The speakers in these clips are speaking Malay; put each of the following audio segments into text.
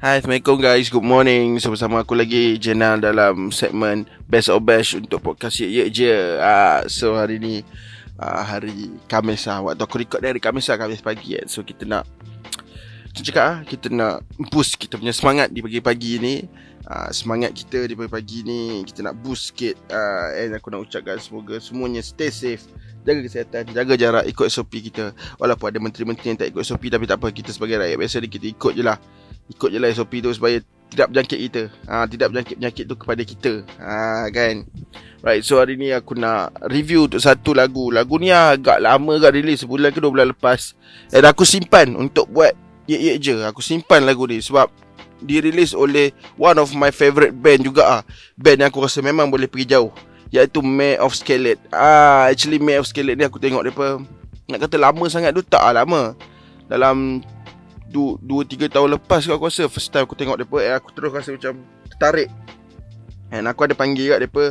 Hai, Assalamualaikum guys. Good morning. So, bersama aku lagi Jenal dalam segmen Best of Bash untuk podcast Ye Ye Je. Ah, so hari ni uh, hari Khamis lah. Waktu aku record ni hari Khamis lah, Khamis pagi kan. So kita nak macam cakap ah, kita nak boost kita punya semangat di pagi-pagi ni. Uh, semangat kita di pagi-pagi ni kita nak boost sikit uh, and aku nak ucapkan semoga semuanya stay safe jaga kesihatan jaga jarak ikut SOP kita walaupun ada menteri-menteri yang tak ikut SOP tapi tak apa kita sebagai rakyat biasa ni kita ikut je lah ikut je lah SOP tu supaya tidak berjangkit kita. Ha, tidak berjangkit penyakit tu kepada kita. Ha, kan? Right, so hari ni aku nak review untuk satu lagu. Lagu ni agak lama agak release. Sebulan ke dua bulan lepas. Dan aku simpan untuk buat ye-ye je. Aku simpan lagu ni sebab dirilis oleh one of my favourite band juga ah. Band yang aku rasa memang boleh pergi jauh. Iaitu May of Skelet. Ah, actually May of Skelet ni aku tengok depa nak kata lama sangat tu tak lah lama. Dalam 2 3 tahun lepas aku rasa first time aku tengok depa eh, aku terus rasa macam tertarik. And aku ada panggil kat depa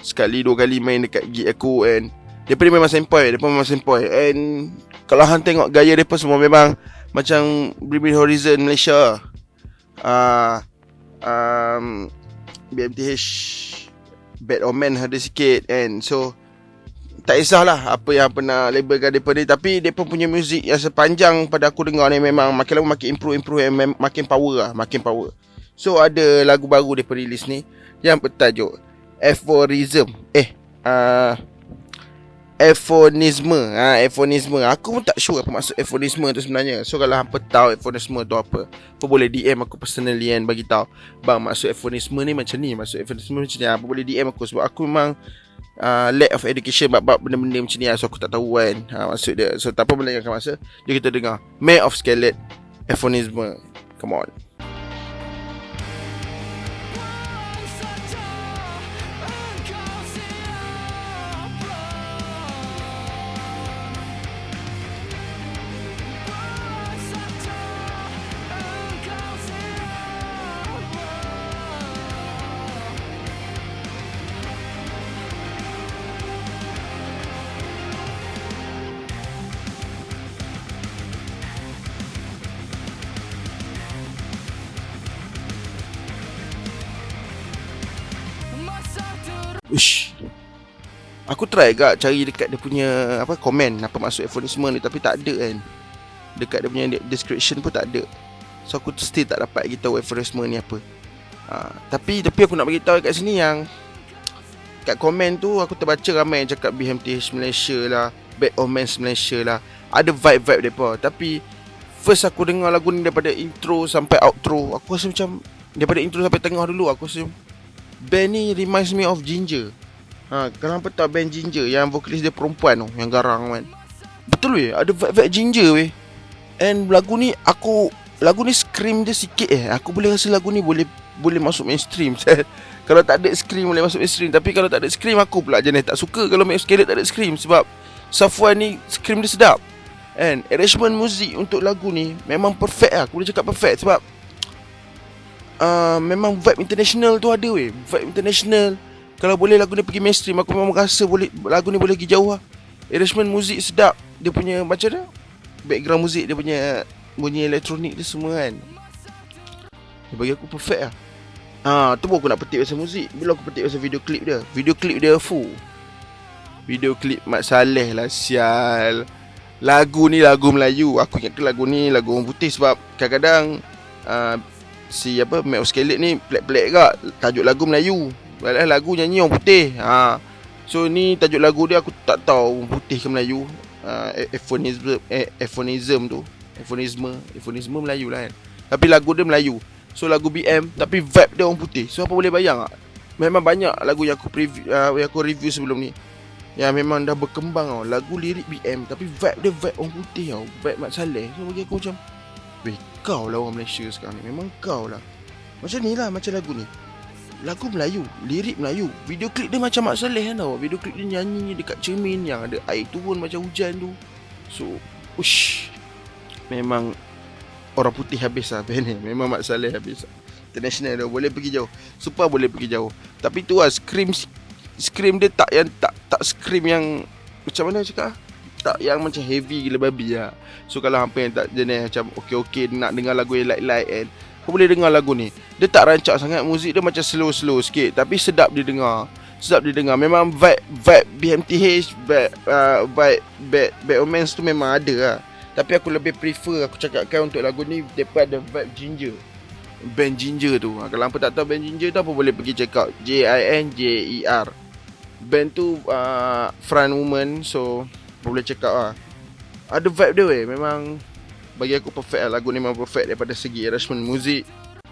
sekali dua kali main dekat gig aku and depa ni memang sempoi, depa memang sempoi. And kalau hang tengok gaya depa semua memang macam Bring Horizon Malaysia. Ah uh, um BMTH Bad Omen ada sikit and so tak kisahlah apa yang pernah labelkan mereka ni. Tapi mereka punya muzik yang sepanjang pada aku dengar ni memang makin lama makin improve improve and makin power lah makin power. So ada lagu baru mereka release ni. Yang bertajuk Aphorism. Eh uh, Aphonisme. Ha, Aphonisme. Aku pun tak sure apa maksud Aphonisme tu sebenarnya. So kalau hampa tahu Aphonisme tu apa Apa boleh DM aku personally kan Bagi tahu Bang maksud Aphonisme ni macam ni Maksud Aphonisme macam ni. Apa boleh DM aku? Sebab aku memang uh, lack of education bab benda-benda macam ni lah. so aku tak tahu kan ha, maksud dia so tak apa melengahkan masa dia kita dengar May of Skelet Ephonism come on Ush. Aku try agak cari dekat dia punya apa komen apa maksud euphemism ni tapi tak ada kan. Dekat dia punya description pun tak ada. So aku still tak dapat kita tahu euphemism ni apa. Ha, tapi tapi aku nak bagi tahu kat sini yang kat komen tu aku terbaca ramai yang cakap BMTH Malaysia lah, Bad Omens Malaysia lah. Ada vibe-vibe depa tapi first aku dengar lagu ni daripada intro sampai outro aku rasa macam daripada intro sampai tengah dulu aku rasa Band ni reminds me of Ginger. Ha, Kalau tahu band Ginger? Yang vokalis dia perempuan tu Yang garang kan Betul weh. Ada vibe-vibe Ginger weh. And lagu ni Aku Lagu ni scream dia sikit eh. Aku boleh rasa lagu ni Boleh boleh masuk mainstream Kalau tak ada scream Boleh masuk mainstream. Tapi kalau tak ada scream Aku pula jenis tak suka Kalau Max Skelet tak ada scream. Sebab Safwan ni Scream dia sedap. And arrangement muzik Untuk lagu ni Memang perfect lah Aku boleh cakap perfect Sebab uh, memang vibe international tu ada weh. Vibe international. Kalau boleh lagu ni pergi mainstream Aku memang rasa boleh lagu ni boleh pergi jauh lah. Arrangement muzik sedap Dia punya macam mana? Background muzik dia punya Bunyi elektronik dia semua kan. Dia bagi aku perfect lah. Ah, tu pun aku nak petik pasal muzik. Bila aku petik pasal video klip dia Video klip dia full. Video klip Mat Saleh lah Sial. Lagu ni lagu Melayu. Aku ingat lagu ni lagu orang putih Sebab kadang-kadang uh, si apa Matt Skelet ni pelik-pelik gak tajuk lagu Melayu. Walah lagu nyanyi orang putih. Ha. So ni tajuk lagu dia aku tak tahu orang putih ke Melayu. Uh, Ephonism Ephonism tu. Ephonisme, Ephonisme Melayu lah kan. Tapi lagu dia Melayu. So lagu BM tapi vibe dia orang putih. So apa boleh bayang tak? Memang banyak lagu yang aku preview uh, yang aku review sebelum ni. Yang memang dah berkembang tau. Lagu lirik BM tapi vibe dia vibe orang putih tau. Vibe Mat Saleh. So bagi aku macam Weh kau lah orang Malaysia sekarang ni. Memang kau lah. Macam ni lah macam lagu ni. Lagu Melayu Lirik Melayu. Video klip dia macam Mak Saleh kan tau. Video klip dia nyanyi dekat cermin Yang ada air turun macam hujan tu. So Ush. Memang Orang putih habis lah band ni. Memang Mak Saleh habis. Lah International dah Boleh pergi jauh. Super boleh pergi jauh. Tapi tu lah Scream Scream dia tak yang Tak tak scream yang Macam mana cakap tak yang macam heavy gila babi lah. So kalau hampa yang tak jenis macam okey-okey nak dengar lagu yang light-light kan Kau boleh dengar lagu ni. Dia tak rancak sangat Muzik dia macam slow-slow sikit Tapi sedap dia dengar. Sedap dia dengar. Memang vibe Vibe BMTH Vibe uh, Vibe Bad, Bad Romance tu memang ada lah. Tapi aku lebih prefer Aku cakapkan untuk lagu ni Daripada vibe Ginger. Band Ginger tu. Ha, Kalau apa tak tahu band Ginger tu Apa boleh pergi check out? J-I-N-J-E-R Band tu uh, Front woman So Boleh out lah Ada vibe dia weh. Memang bagi aku perfect lah Lagu ni memang perfect daripada segi arrangement muzik.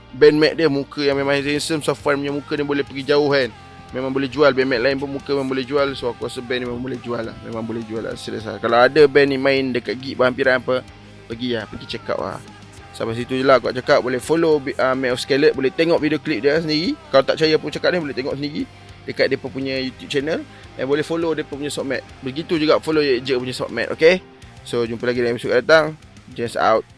Band Mac dia muka yang memang handsome Safwan punya muka ni boleh pergi jauh kan. Memang boleh jual. Band Mac lain pun muka memang boleh jual. So aku rasa band ni memang boleh jual lah. Memang boleh jual lah Serius lah. Kalau ada band ni main dekat gig berhampiran apa Pergi lah Pergi check out lah. Sampai situ je lah aku cakap. Boleh follow uh, Mac of Scarlet. Boleh tengok video klip dia sendiri. Kalau tak percaya pun cakap ni Boleh tengok sendiri Dekat dia punya YouTube channel. Dan boleh follow dia punya Sockmat Begitu juga follow je punya Sockmat Okay? So jumpa lagi dalam episode datang. Just out.